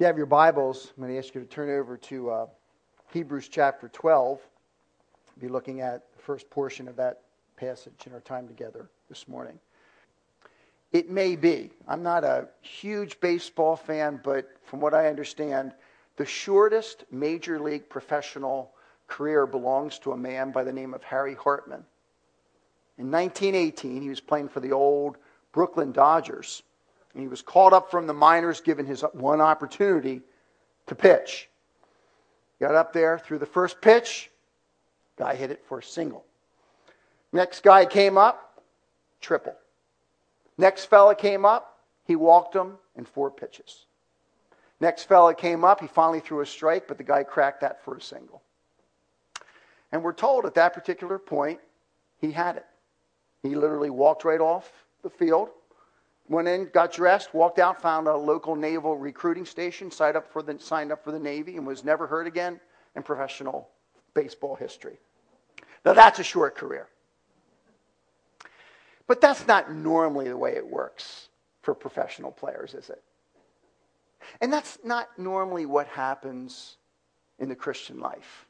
If you have your Bibles, I'm going to ask you to turn over to uh, Hebrews chapter 12. We'll be looking at the first portion of that passage in our time together this morning. It may be, I'm not a huge baseball fan, but from what I understand, the shortest major league professional career belongs to a man by the name of Harry Hartman. In 1918, he was playing for the old Brooklyn Dodgers. And he was called up from the minors, given his one opportunity to pitch. Got up there, threw the first pitch, guy hit it for a single. Next guy came up, triple. Next fella came up, he walked him in four pitches. Next fella came up, he finally threw a strike, but the guy cracked that for a single. And we're told at that particular point, he had it. He literally walked right off the field, went in, got dressed, walked out, found a local naval recruiting station, signed up for the, signed up for the Navy, and was never heard again in professional baseball history. Now, that's a short career. But that's not normally the way it works for professional players, is it? And that's not normally what happens in the Christian life.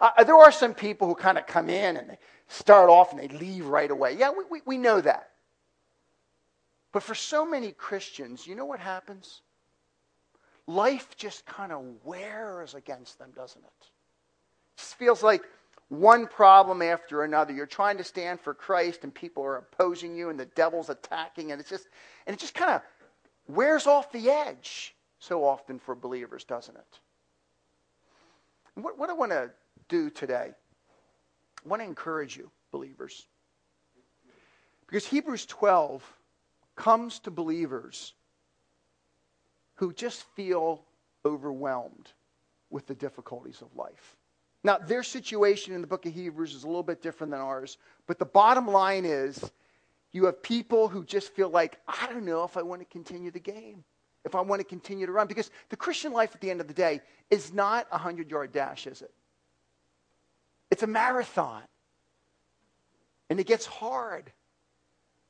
Uh, there are some people who kind of come in and they start off and they leave right away. Yeah, we, we, we know that. But for so many Christians, you know what happens? Life just kind of wears against them, doesn't it? It just feels like one problem after another. You're trying to stand for Christ and people are opposing you and the devil's attacking and it's just and it just kind of wears off the edge so often for believers, doesn't it? What, what I want to do today, I want to encourage you, believers. Because Hebrews 12 comes to believers who just feel overwhelmed with the difficulties of life. Now, their situation in the book of Hebrews is a little bit different than ours, but the bottom line is you have people who just feel like, I don't know if I want to continue the game, if I want to continue to run. Because the Christian life at the end of the day is not a 100 yard dash, is it? It's a marathon. And it gets hard.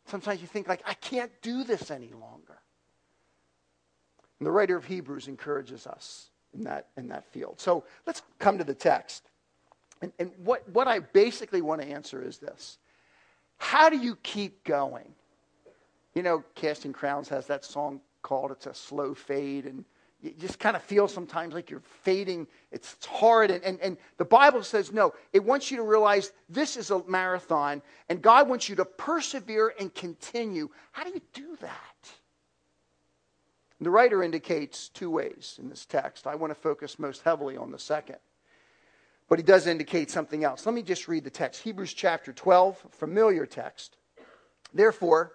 Sometimes you think, like, I can't do this any longer. And the writer of Hebrews encourages us in that, in that field. So let's come to the text. And, and what, what I basically want to answer is this How do you keep going? You know, Casting Crowns has that song called It's a Slow Fade. And you just kind of feel sometimes like you're fading. It's, it's hard. And, and, and the Bible says, no, it wants you to realize this is a marathon, and God wants you to persevere and continue. How do you do that? The writer indicates two ways in this text. I want to focus most heavily on the second. But he does indicate something else. Let me just read the text Hebrews chapter 12, familiar text. Therefore,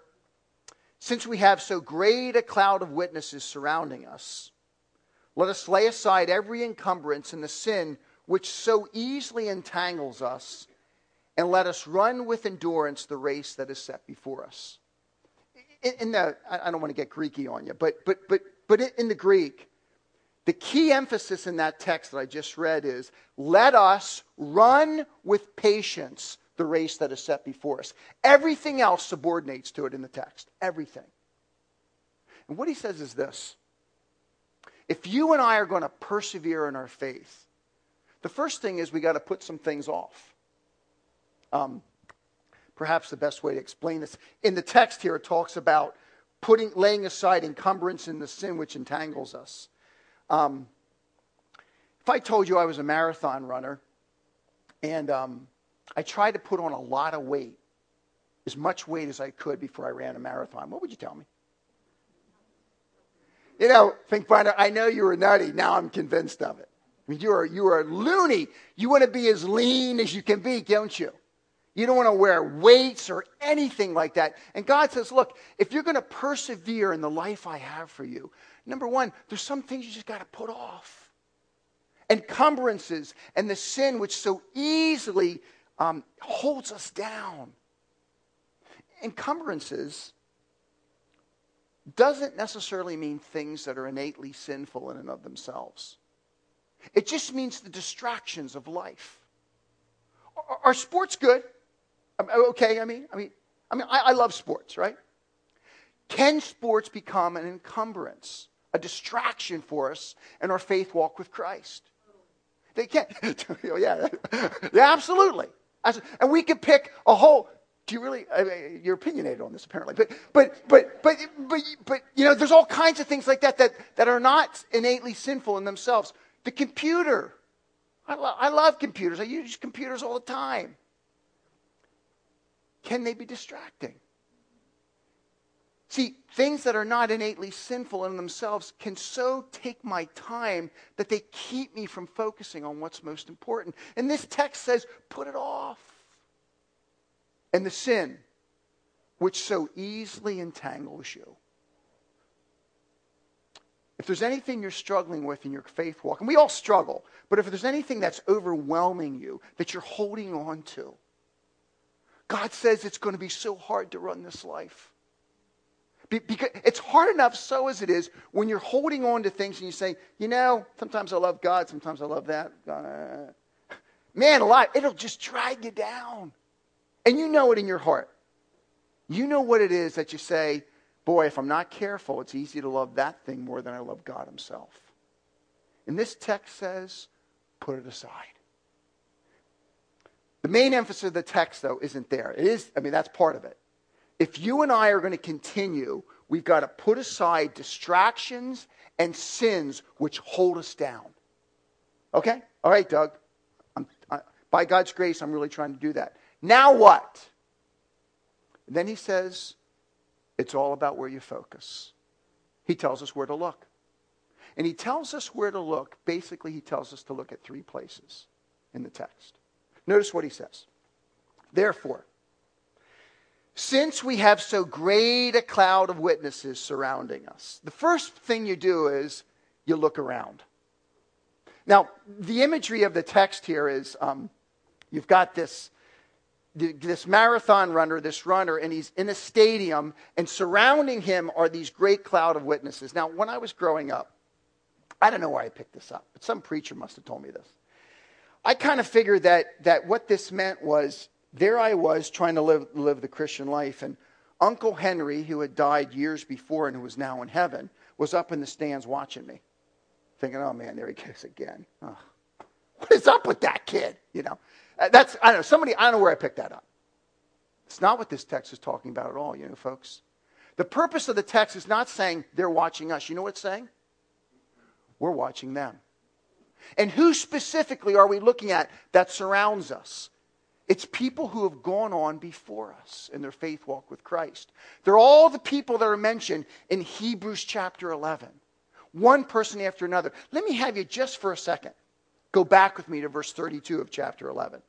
since we have so great a cloud of witnesses surrounding us, let us lay aside every encumbrance and the sin which so easily entangles us, and let us run with endurance the race that is set before us. In, in the, I don't want to get Greeky on you, but, but, but, but in the Greek, the key emphasis in that text that I just read is let us run with patience the race that is set before us. Everything else subordinates to it in the text. Everything. And what he says is this if you and I are going to persevere in our faith, the first thing is we got to put some things off. Um, perhaps the best way to explain this in the text here, it talks about putting, laying aside encumbrance in the sin which entangles us. Um, if I told you I was a marathon runner and um, I tried to put on a lot of weight, as much weight as I could before I ran a marathon, what would you tell me? You know, Finkbeiner, I know you were nutty. Now I'm convinced of it. I mean, you are, you are loony. You want to be as lean as you can be, don't you? You don't want to wear weights or anything like that. And God says, look, if you're going to persevere in the life I have for you, number one, there's some things you just got to put off. Encumbrances and the sin which so easily um, holds us down. Encumbrances doesn't necessarily mean things that are innately sinful in and of themselves. It just means the distractions of life. Are, are sports good? Um, uh, okay, I mean, I mean, I mean, I, I love sports, right? Can sports become an encumbrance? a distraction for us in our faith walk with Christ. They can't. yeah, yeah, absolutely. And we could pick a whole. Do you really? I mean, you're opinionated on this apparently, but but but but but but you know, there's all kinds of things like that that that are not innately sinful in themselves. The computer. I, lo- I love computers. I use computers all the time. Can they be distracting? See, things that are not innately sinful in themselves can so take my time that they keep me from focusing on what's most important. And this text says, put it off. And the sin, which so easily entangles you. If there's anything you're struggling with in your faith walk, and we all struggle, but if there's anything that's overwhelming you that you're holding on to, God says it's going to be so hard to run this life. Because it's hard enough, so as it is, when you're holding on to things and you say, you know, sometimes I love God, sometimes I love that. Uh, man alive, it'll just drag you down. And you know it in your heart. You know what it is that you say, boy, if I'm not careful, it's easy to love that thing more than I love God Himself. And this text says, put it aside. The main emphasis of the text, though, isn't there. It is, I mean, that's part of it if you and I are going to continue, we've got to put aside distractions and sins which hold us down. Okay? All right, Doug. I, by God's grace, I'm really trying to do that. Now what? And then he says, it's all about where you focus. He tells us where to look. And he tells us where to look. Basically, he tells us to look at three places in the text. Notice what he says. Therefore, since we have so great a cloud of witnesses surrounding us, the first thing you do is you look around. Now, the imagery of the text here is um, you've got this, this marathon runner, this runner, and he's in a stadium, and surrounding him are these great cloud of witnesses. Now, when I was growing up, I don't know where I picked this up, but some preacher must have told me this. I kind of figured that, that what this meant was there I was trying to live, live the Christian life. And Uncle Henry, who had died years before and who was now in heaven, was up in the stands watching me, thinking, oh man, there he goes again. What is up with that kid? You know, Uh, that's, I don't know, somebody, I don't know where I picked that up. It's not what this text is talking about at all, you know, folks. The purpose of the text is not saying they're watching us. You know what it's saying? We're watching them. And who specifically are we looking at that surrounds us? It's people who have gone on before us in their faith walk with Christ. They're all the people that are mentioned in Hebrews chapter 11. One person after another. Let me have you just for a second go back with me to verse 32 of chapter 11.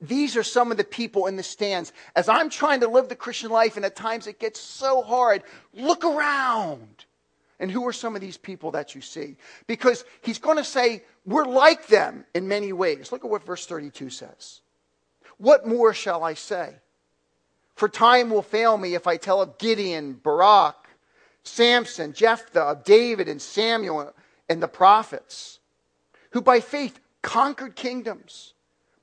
These are some of the people in the stands. As I'm trying to live the Christian life, and at times it gets so hard, look around. And who are some of these people that you see? Because he's going to say, we're like them in many ways. Look at what verse 32 says. What more shall I say? For time will fail me if I tell of Gideon, Barak, Samson, Jephthah, of David and Samuel and the prophets, who by faith conquered kingdoms,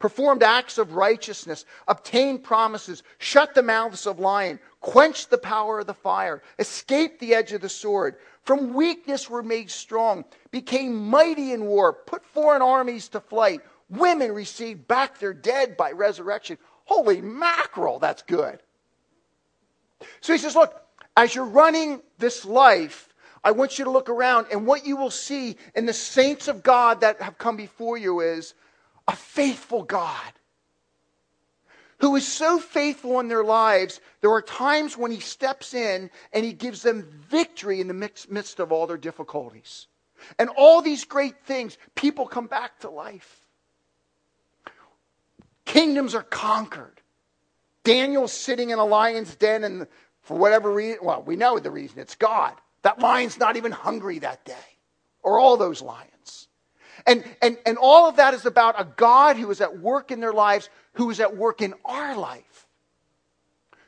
performed acts of righteousness, obtained promises, shut the mouths of lions, quenched the power of the fire, escaped the edge of the sword, from weakness were made strong, became mighty in war, put foreign armies to flight Women received back their dead by resurrection. Holy mackerel, that's good. So he says, Look, as you're running this life, I want you to look around, and what you will see in the saints of God that have come before you is a faithful God who is so faithful in their lives, there are times when he steps in and he gives them victory in the midst of all their difficulties. And all these great things, people come back to life. Kingdoms are conquered. Daniel's sitting in a lion's den, and for whatever reason, well, we know the reason it's God. That lion's not even hungry that day, or all those lions. And, and, and all of that is about a God who is at work in their lives, who is at work in our life,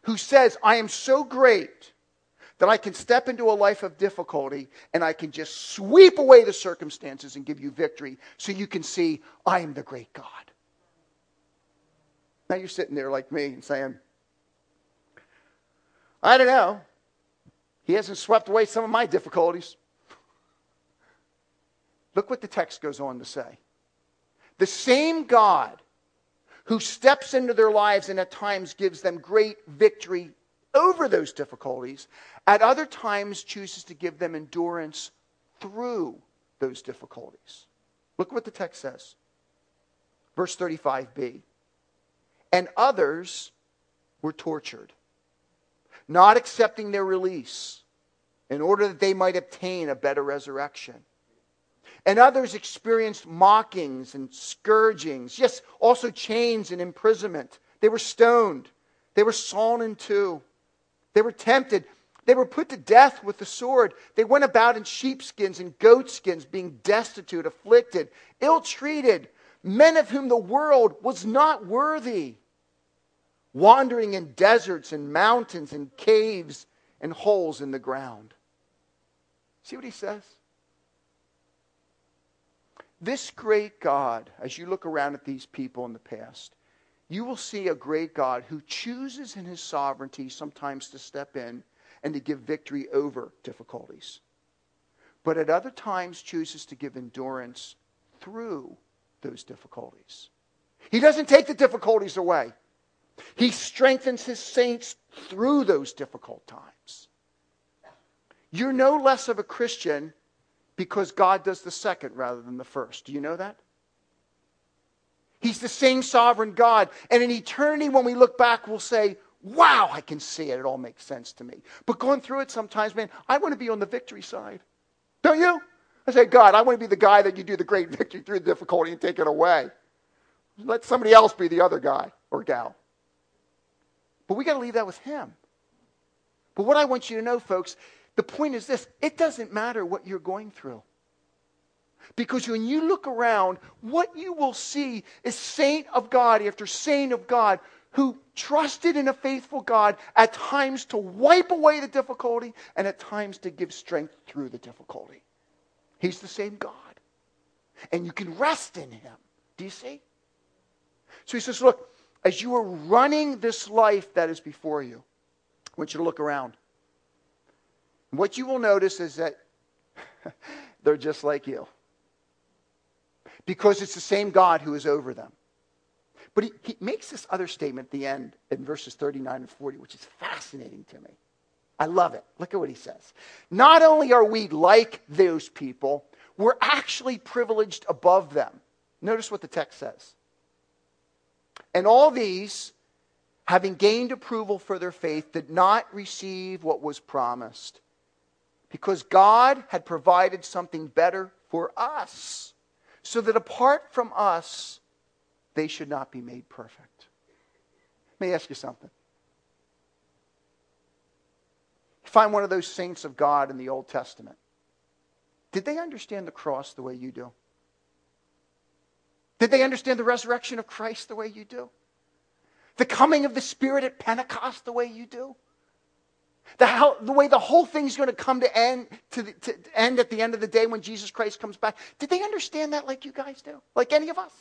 who says, I am so great that I can step into a life of difficulty and I can just sweep away the circumstances and give you victory so you can see I am the great God. Now you're sitting there like me and saying, I don't know. He hasn't swept away some of my difficulties. Look what the text goes on to say. The same God who steps into their lives and at times gives them great victory over those difficulties, at other times chooses to give them endurance through those difficulties. Look what the text says. Verse 35b. And others were tortured, not accepting their release in order that they might obtain a better resurrection. And others experienced mockings and scourgings, yes, also chains and imprisonment. They were stoned, they were sawn in two, they were tempted. They were put to death with the sword. They went about in sheepskins and goatskins, being destitute, afflicted, ill treated, men of whom the world was not worthy, wandering in deserts and mountains and caves and holes in the ground. See what he says? This great God, as you look around at these people in the past, you will see a great God who chooses in his sovereignty sometimes to step in and to give victory over difficulties, but at other times chooses to give endurance through those difficulties. He doesn't take the difficulties away. He strengthens his saints through those difficult times. You're no less of a Christian because God does the second rather than the first. Do you know that? He's the same sovereign God. And in eternity, when we look back, we'll say, wow, I can see it. It all makes sense to me. But going through it sometimes, man, I want to be on the victory side. Don't you? I say, God, I want to be the guy that you do the great victory through the difficulty and take it away. Let somebody else be the other guy or gal. But we got to leave that with Him. But what I want you to know, folks, the point is this it doesn't matter what you're going through. Because when you look around, what you will see is saint of God after saint of God who trusted in a faithful God at times to wipe away the difficulty and at times to give strength through the difficulty. He's the same God. And you can rest in him. Do you see? So he says, Look, as you are running this life that is before you, I want you to look around. What you will notice is that they're just like you because it's the same God who is over them. But he, he makes this other statement at the end in verses 39 and 40, which is fascinating to me. I love it. Look at what he says. Not only are we like those people, we're actually privileged above them. Notice what the text says. And all these, having gained approval for their faith, did not receive what was promised because God had provided something better for us so that apart from us, they should not be made perfect. Let me ask you something. Find one of those saints of God in the Old Testament. Did they understand the cross the way you do? Did they understand the resurrection of Christ the way you do? The coming of the Spirit at Pentecost the way you do? The, how, the way the whole thing's going to come to end, to, the, to end at the end of the day when Jesus Christ comes back. Did they understand that like you guys do? Like any of us?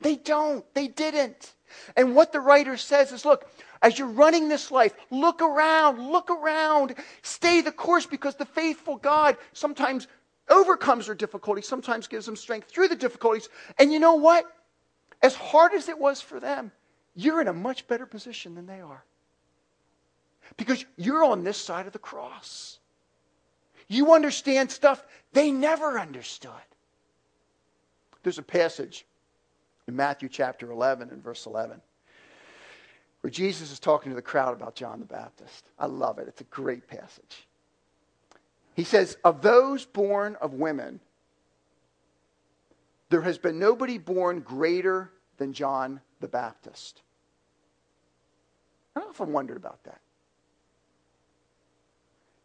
They don't. They didn't. And what the writer says is look, as you're running this life, look around, look around, stay the course because the faithful God sometimes overcomes their difficulties, sometimes gives them strength through the difficulties. And you know what? As hard as it was for them, you're in a much better position than they are because you're on this side of the cross. You understand stuff they never understood. There's a passage in Matthew chapter 11 and verse 11 where Jesus is talking to the crowd about John the Baptist. I love it. It's a great passage. He says, Of those born of women, there has been nobody born greater than John the Baptist. I I wondered about that.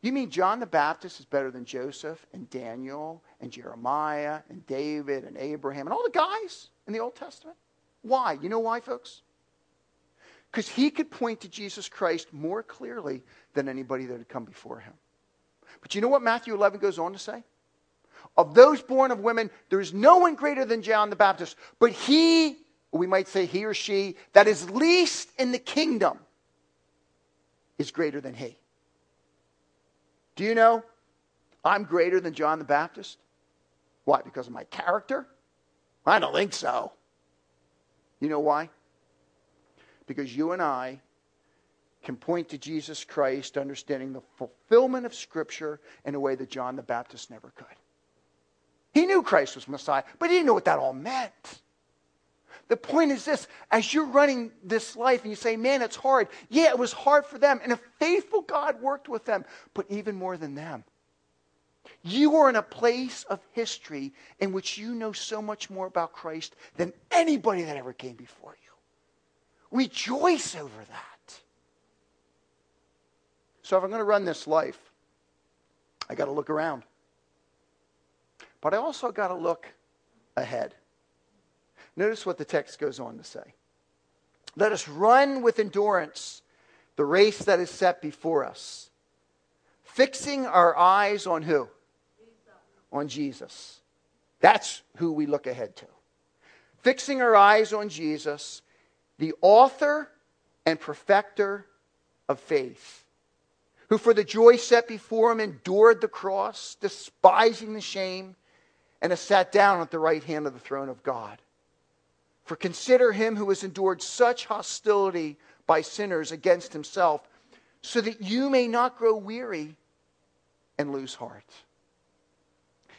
You mean John the Baptist is better than Joseph and Daniel and Jeremiah and David and Abraham and all the guys in the Old Testament? Why? You know why, folks? Because he could point to Jesus Christ more clearly than anybody that had come before him. But you know what Matthew 11 goes on to say? Of those born of women, there is no one greater than John the Baptist, but he, we might say he or she, that is least in the kingdom is greater than he. Do you know I'm greater than John the Baptist? Why? Because of my character? I don't think so. You know why? Because you and I can point to Jesus Christ understanding the fulfillment of Scripture in a way that John the Baptist never could. He knew Christ was Messiah, but he didn't know what that all meant. The point is this as you're running this life and you say, man, it's hard. Yeah, it was hard for them. And a faithful God worked with them, but even more than them. You are in a place of history in which you know so much more about Christ than anybody that ever came before you. Rejoice over that. So if I'm going to run this life, I got to look around. But I also got to look ahead. Notice what the text goes on to say. Let us run with endurance the race that is set before us, fixing our eyes on who? On Jesus. That's who we look ahead to. Fixing our eyes on Jesus, the author and perfecter of faith, who for the joy set before him endured the cross, despising the shame, and has sat down at the right hand of the throne of God. For consider him who has endured such hostility by sinners against himself, so that you may not grow weary and lose heart.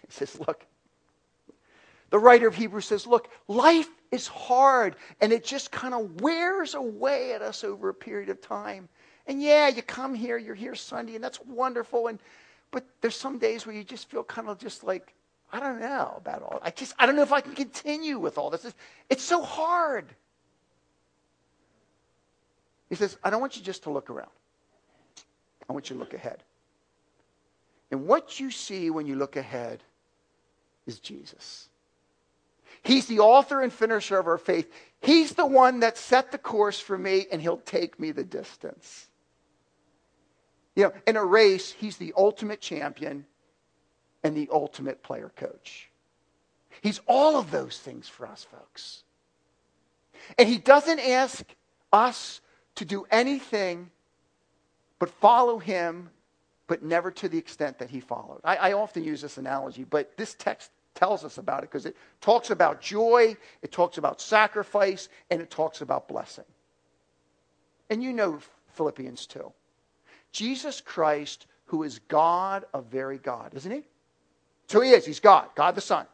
He says, Look, the writer of Hebrews says, Look, life is hard and it just kind of wears away at us over a period of time. And yeah, you come here, you're here Sunday, and that's wonderful. And but there's some days where you just feel kind of just like, I don't know about all. I just I don't know if I can continue with all this. It's, it's so hard. He says, I don't want you just to look around. I want you to look ahead. And what you see when you look ahead is Jesus. He's the author and finisher of our faith. He's the one that set the course for me, and he'll take me the distance. You know, in a race, he's the ultimate champion and the ultimate player coach. He's all of those things for us, folks. And he doesn't ask us to do anything but follow him, but never to the extent that he followed. I, I often use this analogy, but this text tells us about it because it talks about joy, it talks about sacrifice, and it talks about blessing. And you know Philippians 2. Jesus Christ, who is God of very God, isn't he? So he is. He's God, God the Son.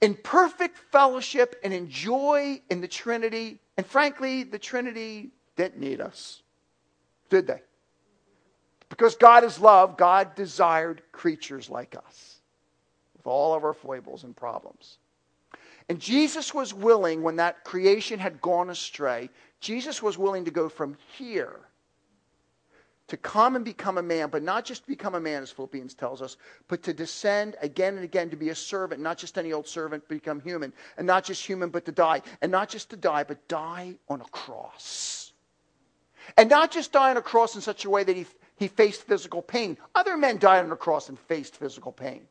In perfect fellowship and in joy in the Trinity. And frankly, the Trinity didn't need us, did they? Because God is love, God desired creatures like us with all of our foibles and problems. And Jesus was willing, when that creation had gone astray, Jesus was willing to go from here to come and become a man, but not just to become a man, as Philippians tells us, but to descend again and again to be a servant, not just any old servant, but become human, and not just human, but to die, and not just to die, but die on a cross. And not just die on a cross in such a way that he, he faced physical pain. Other men died on a cross and faced physical pain.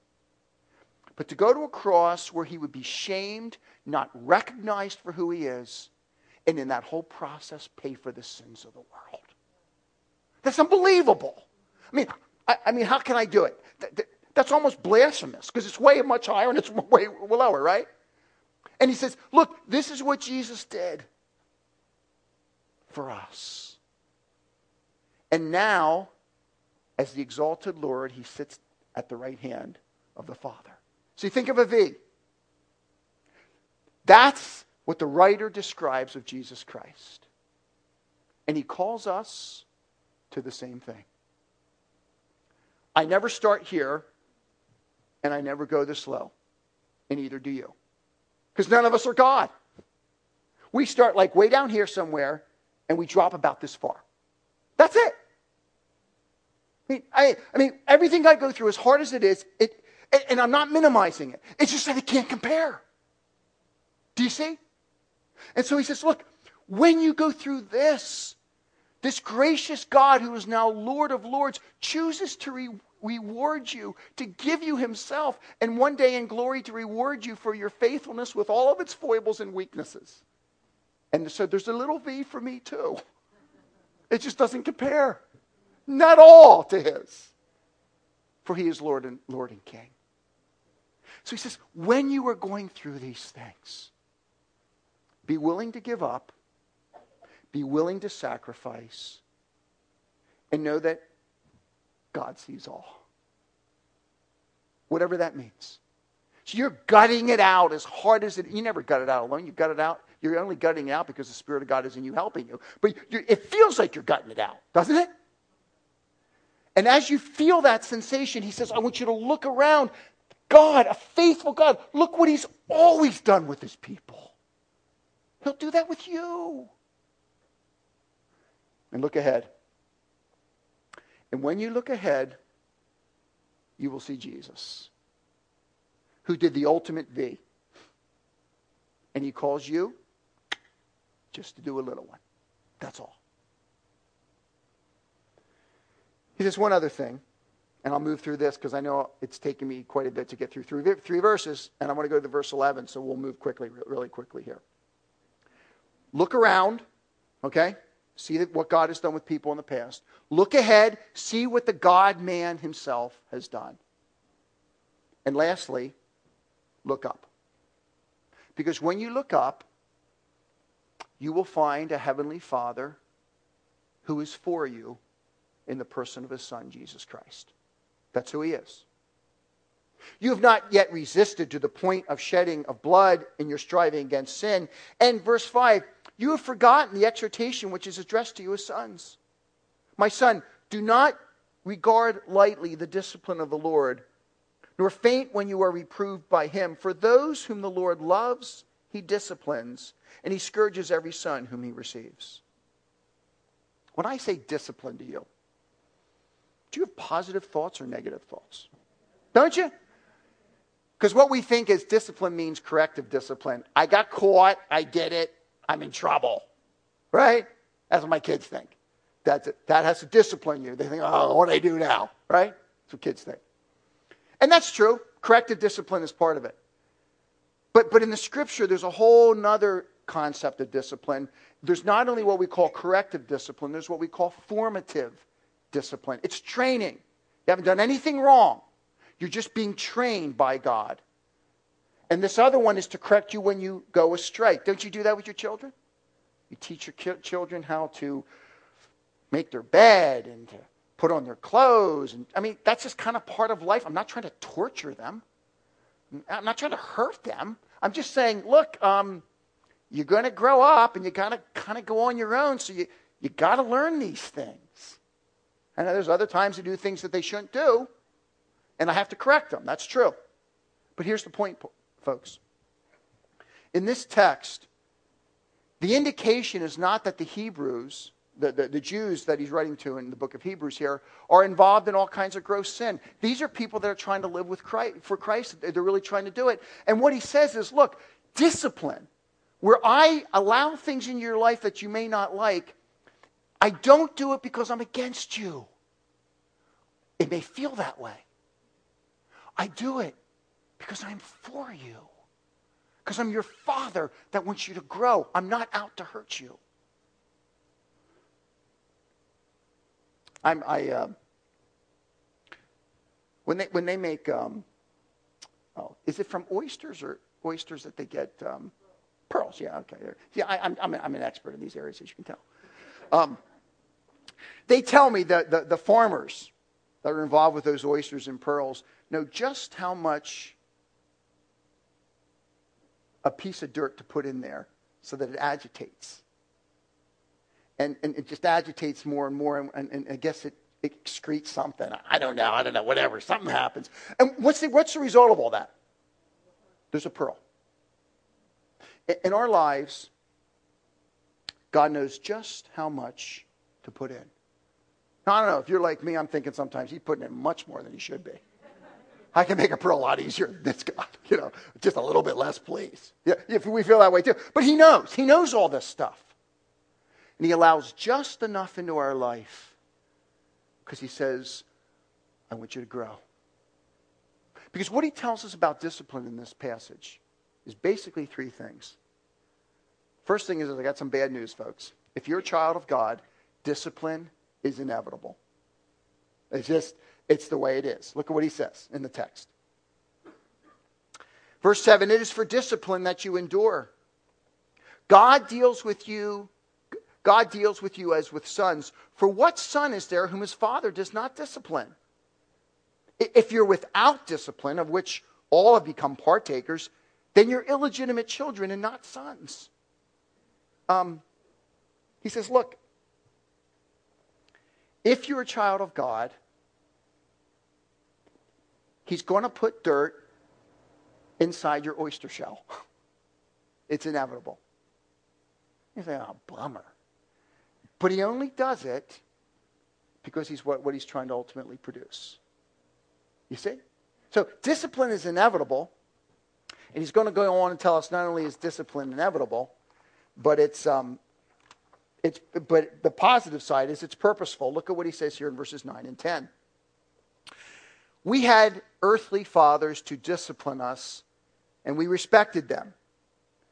But to go to a cross where he would be shamed, not recognized for who he is, and in that whole process pay for the sins of the world. That's unbelievable. I mean, I, I mean, how can I do it? that's almost blasphemous because it's way much higher and it's way lower, right? And he says, look, this is what Jesus did for us. And now, as the exalted Lord, he sits at the right hand of the Father. So you think of a V. That's what the writer describes of Jesus Christ. And he calls us to the same thing. I never start here, and I never go this low, and neither do you. Because none of us are God. We start like way down here somewhere, and we drop about this far. That's it. I mean, I, I mean everything I go through, as hard as it is, it, and I'm not minimizing it, it's just that it can't compare. Do you see? And so he says, look, when you go through this, this gracious God, who is now Lord of Lords, chooses to re- reward you, to give you Himself, and one day in glory to reward you for your faithfulness with all of its foibles and weaknesses. And so there's a little V for me too. It just doesn't compare. not all to his. For he is Lord and Lord and King. So he says, when you are going through these things, be willing to give up, be willing to sacrifice, and know that God sees all. Whatever that means. So you're gutting it out as hard as it. You never gut it out alone. You gut it out. You're only gutting it out because the Spirit of God is in you helping you. But it feels like you're gutting it out, doesn't it? And as you feel that sensation, he says, I want you to look around. God, a faithful God, look what he's always done with his people. He'll do that with you. And look ahead. And when you look ahead, you will see Jesus, who did the ultimate V. And he calls you just to do a little one. That's all. He says one other thing, and I'll move through this because I know it's taken me quite a bit to get through three, three verses, and I want to go to verse 11, so we'll move quickly, really quickly here. Look around, okay? See what God has done with people in the past. Look ahead, see what the God man himself has done. And lastly, look up. Because when you look up, you will find a heavenly Father who is for you in the person of his Son, Jesus Christ. That's who he is. You have not yet resisted to the point of shedding of blood in your striving against sin. And verse 5 you have forgotten the exhortation which is addressed to you as sons. My son, do not regard lightly the discipline of the Lord, nor faint when you are reproved by him. For those whom the Lord loves, he disciplines, and he scourges every son whom he receives. When I say discipline to you, do you have positive thoughts or negative thoughts? Don't you? Because what we think is discipline means corrective discipline. I got caught, I did it, I'm in trouble. Right? That's what my kids think. That's it. That has to discipline you. They think, oh, what do I do now? Right? That's what kids think. And that's true. Corrective discipline is part of it. But, but in the scripture, there's a whole other concept of discipline. There's not only what we call corrective discipline, there's what we call formative discipline. It's training. You haven't done anything wrong. You're just being trained by God. And this other one is to correct you when you go astray. Don't you do that with your children? You teach your children how to make their bed and to put on their clothes. And I mean, that's just kind of part of life. I'm not trying to torture them. I'm not trying to hurt them. I'm just saying, look, um, you're going to grow up and you got to kind of go on your own. So you, you got to learn these things. And there's other times they do things that they shouldn't do, and I have to correct them. That's true. But here's the point, folks. In this text, the indication is not that the Hebrews, the, the, the, Jews that he's writing to in the book of Hebrews here, are involved in all kinds of gross sin. These are people that are trying to live with Christ, for Christ. They're really trying to do it. And what he says is look, discipline, where I allow things in your life that you may not like, I don't do it because I'm against you. It may feel that way. I do it because I'm for you. Because I'm your father that wants you to grow. I'm not out to hurt you. I'm, I, uh, when they, when they make, um, oh, is it from oysters or oysters that they get um, pearls? Yeah, okay. Yeah, I, am I'm, I'm an expert in these areas, as you can tell. Um, they tell me that the, the farmers that are involved with those oysters and pearls know just how much a piece of dirt to put in there so that it agitates. And, and it just agitates more and more, and, and, and I guess it, it excretes something. I don't know, I don't know, whatever. Something happens. And what's the, what's the result of all that? There's a pearl. In, our lives, God knows just how much to put in. Now, I don't know, if you're like me, I'm thinking sometimes he's putting in much more than he should be. I can make a prayer a lot easier than this God. You know, just a little bit less, please. Yeah, if we feel that way too. But he knows. He knows all this stuff. And he allows just enough into our life because he says, I want you to grow. Because what he tells us about discipline in this passage is basically three things. First thing is, I got some bad news, folks. If you're a child of God, discipline is inevitable. It's just, it's the way it is. Look at what he says in the text. Verse 7 It is for discipline that you endure. God deals with you. God deals with you as with sons. For what son is there whom his father does not discipline? If you're without discipline, of which all have become partakers, then you're illegitimate children and not sons. Um, he says, Look, if you're a child of God, He's going to put dirt inside your oyster shell. It's inevitable. You say, oh, bummer. But he only does it because he's what, what he's trying to ultimately produce. You see? So discipline is inevitable. And he's going to go on and tell us not only is discipline inevitable, but it's, um, it's but the positive side is it's purposeful. Look at what he says here in verses 9 and 10. We had earthly fathers to discipline us, and we respected them.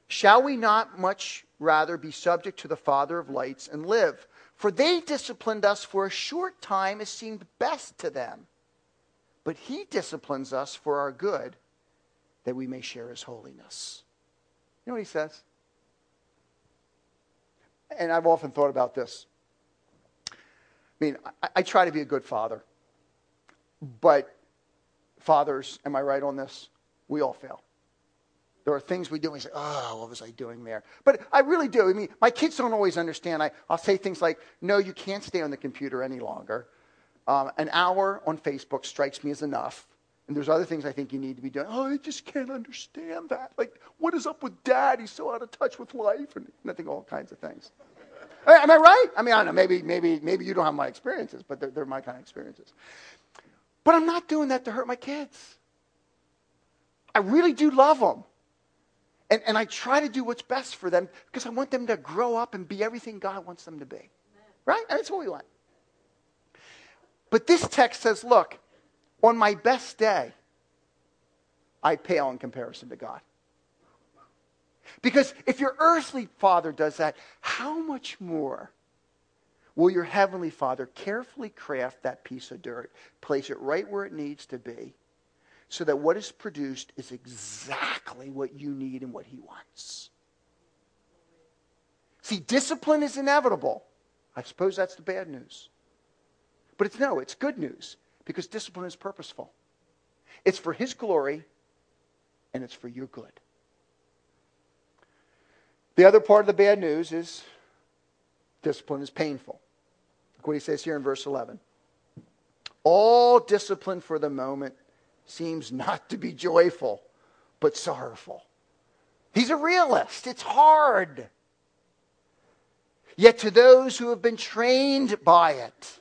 Shall we not much rather be subject to the Father of lights and live? For they disciplined us for a short time as seemed best to them. But he disciplines us for our good, that we may share his holiness. You know what he says? And I've often thought about this. I mean, I, I try to be a good father, but fathers, am I right on this? We all fail. There are things we do and we say, oh, what was I doing there? But I really do. I mean, my kids don't always understand. I, I'll say things like, no, you can't stay on the computer any longer. Um, an hour on Facebook strikes me as enough. And there's other things I think you need to be doing. Oh, I just can't understand that. Like, what is up with dad? He's so out of touch with life. And I think all kinds of things. Am I right? I mean, I don't know. Maybe, maybe, maybe you don't have my experiences, but they're, they're my kind of experiences. But I'm not doing that to hurt my kids. I really do love them. And, and I try to do what's best for them because I want them to grow up and be everything God wants them to be. Right? And that's what we want. But this text says, look, on my best day, I pale in comparison to God. Because if your earthly father does that, how much more will your heavenly father carefully craft that piece of dirt, place it right where it needs to be, so that what is produced is exactly what you need and what he wants? See, discipline is inevitable. I suppose that's the bad news. But it's no, it's good news because discipline is purposeful. It's for his glory and it's for your good. The other part of the bad news is discipline is painful. Look what he says here in verse 11. All discipline for the moment seems not to be joyful, but sorrowful. He's a realist. It's hard. Yet to those who have been trained by it,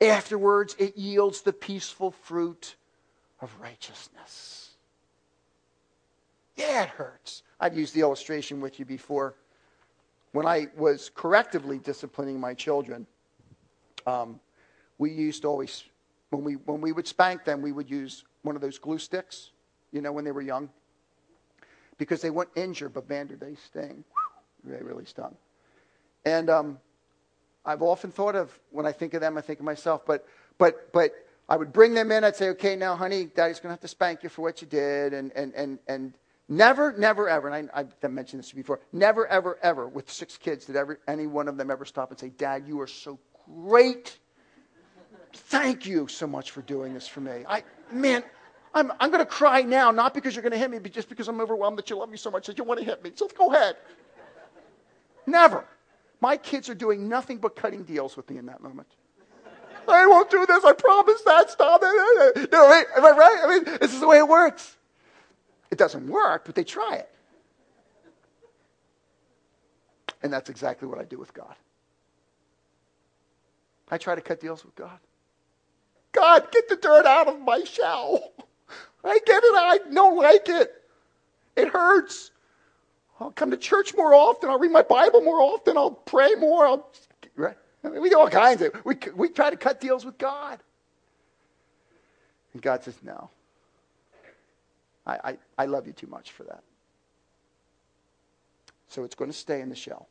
afterwards it yields the peaceful fruit of righteousness. Yeah, it hurts. I've used the illustration with you before. When I was correctively disciplining my children, um, we used always, when we, when we would spank them, we would use one of those glue sticks, you know, when they were young. Because they weren't injured, but man, did they sting. They really stung. And um, I've often thought of, when I think of them, I think of myself, but, but, but I would bring them in. I'd say, okay, now, honey, daddy's going to have to spank you for what you did. And, and, and, and never, never, ever, and I, I've mentioned this before, never, ever, ever, with six kids, did ever, any one of them ever stop and say, Dad, you are so great. Thank you so much for doing this for me. I, man, I'm, I'm going to cry now, not because you're going to hit me, but just because I'm overwhelmed that you love me so much that you want to hit me. So go ahead. Never. My kids are doing nothing but cutting deals with me in that moment. I won't do this. I promise that. Stop it. Know, am I right? I mean, this is the way it works. It doesn't work, but they try it. And that's exactly what I do with God. I try to cut deals with God. God, get the dirt out of my shell. I get it. I don't like it. It hurts. I'll come to church more often. I'll read my Bible more often. I'll pray more. I'll, right? I mean, we do all kinds of. We we try to cut deals with God, and God says no. I, I, I love you too much for that. So it's going to stay in the shell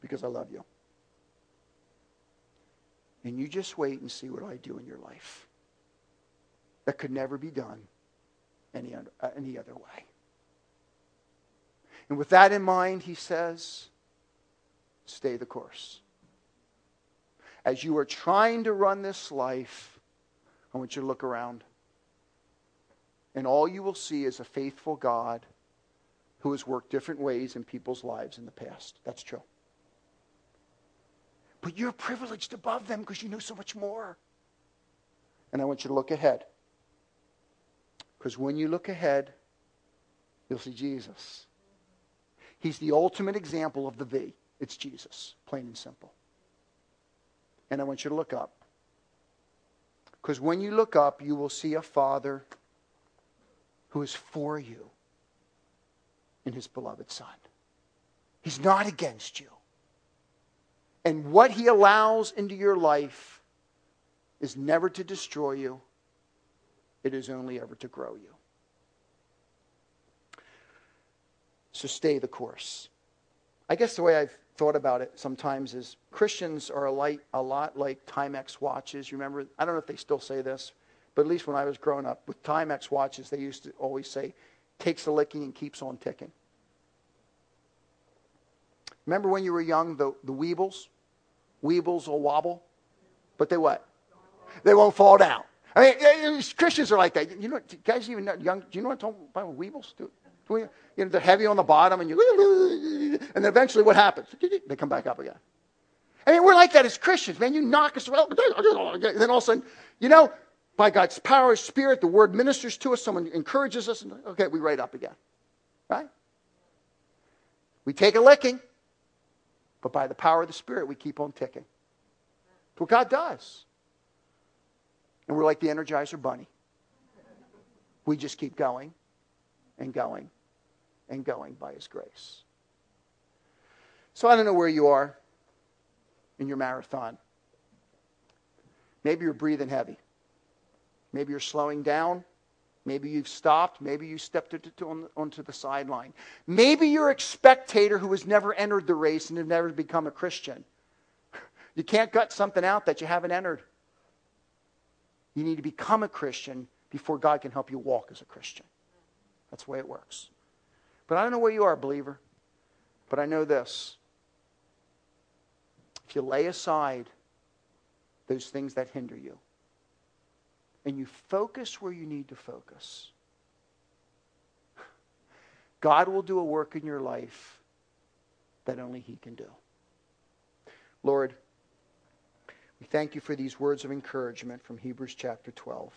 because I love you. And you just wait and see what I do in your life. That could never be done any, uh, any other way. And with that in mind, he says, stay the course. As you are trying to run this life, I want you to look around. And all you will see is a faithful God who has worked different ways in people's lives in the past. That's true. But you're privileged above them because you know so much more. And I want you to look ahead. Because when you look ahead, you'll see Jesus. He's the ultimate example of the V. It's Jesus, plain and simple. And I want you to look up. Because when you look up, you will see a Father who is for you in his beloved Son. He's not against you. And what he allows into your life is never to destroy you, it is only ever to grow you. So stay the course. I guess the way I've thought about it sometimes is Christians are a, light, a lot like Timex watches. You remember? I don't know if they still say this, but at least when I was growing up, with Timex watches, they used to always say, takes a licking and keeps on ticking. Remember when you were young, the, the Weebles? Weebles will wobble, but they what? They won't fall down. I mean, Christians are like that. You know, guys even young, do you know what I'm talking about? Weebles? Do, do we, you know, they're heavy on the bottom, and you, and then eventually what happens? They come back up again. I mean, we're like that as Christians, man. You knock us, and then all of a sudden, you know, by God's power, Spirit, the Word ministers to us. Someone encourages us, and okay, we right up again, right? We take a licking. But by the power of the Spirit, we keep on ticking. It's what God does. And we're like the Energizer Bunny. We just keep going and going and going by His grace. So I don't know where you are in your marathon. Maybe you're breathing heavy. Maybe you're slowing down. Maybe you've stopped. Maybe you stepped on, onto the sideline. Maybe you're a spectator who has never entered the race and have never become a Christian. You can't gut something out that you haven't entered. You need to become a Christian before God can help you walk as a Christian. That's the way it works. But I don't know where you are, believer. But I know this. If you lay aside those things that hinder you, and you focus where you need to focus, God will do a work in your life that only He can do. Lord, we thank you for these words of encouragement from Hebrews chapter 12.